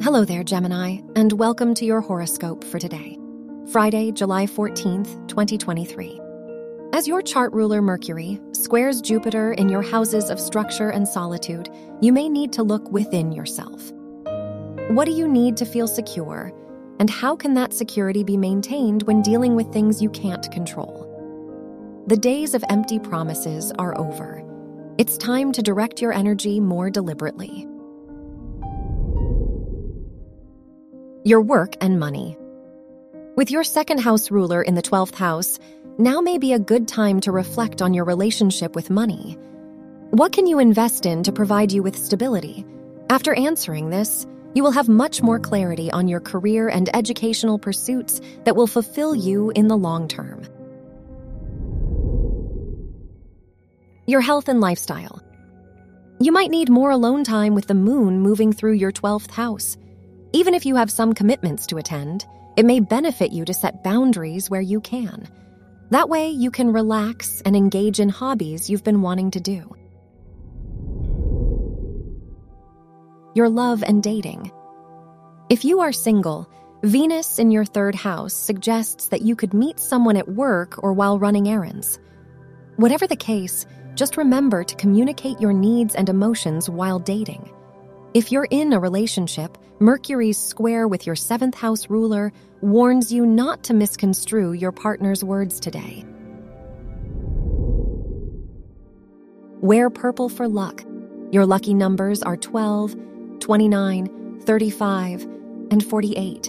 Hello there, Gemini, and welcome to your horoscope for today, Friday, July 14th, 2023. As your chart ruler Mercury squares Jupiter in your houses of structure and solitude, you may need to look within yourself. What do you need to feel secure, and how can that security be maintained when dealing with things you can't control? The days of empty promises are over. It's time to direct your energy more deliberately. Your work and money. With your second house ruler in the 12th house, now may be a good time to reflect on your relationship with money. What can you invest in to provide you with stability? After answering this, you will have much more clarity on your career and educational pursuits that will fulfill you in the long term. Your health and lifestyle. You might need more alone time with the moon moving through your 12th house. Even if you have some commitments to attend, it may benefit you to set boundaries where you can. That way, you can relax and engage in hobbies you've been wanting to do. Your love and dating. If you are single, Venus in your third house suggests that you could meet someone at work or while running errands. Whatever the case, just remember to communicate your needs and emotions while dating. If you're in a relationship, Mercury's square with your seventh house ruler warns you not to misconstrue your partner's words today. Wear purple for luck. Your lucky numbers are 12, 29, 35, and 48.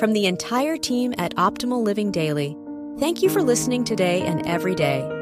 From the entire team at Optimal Living Daily, thank you for listening today and every day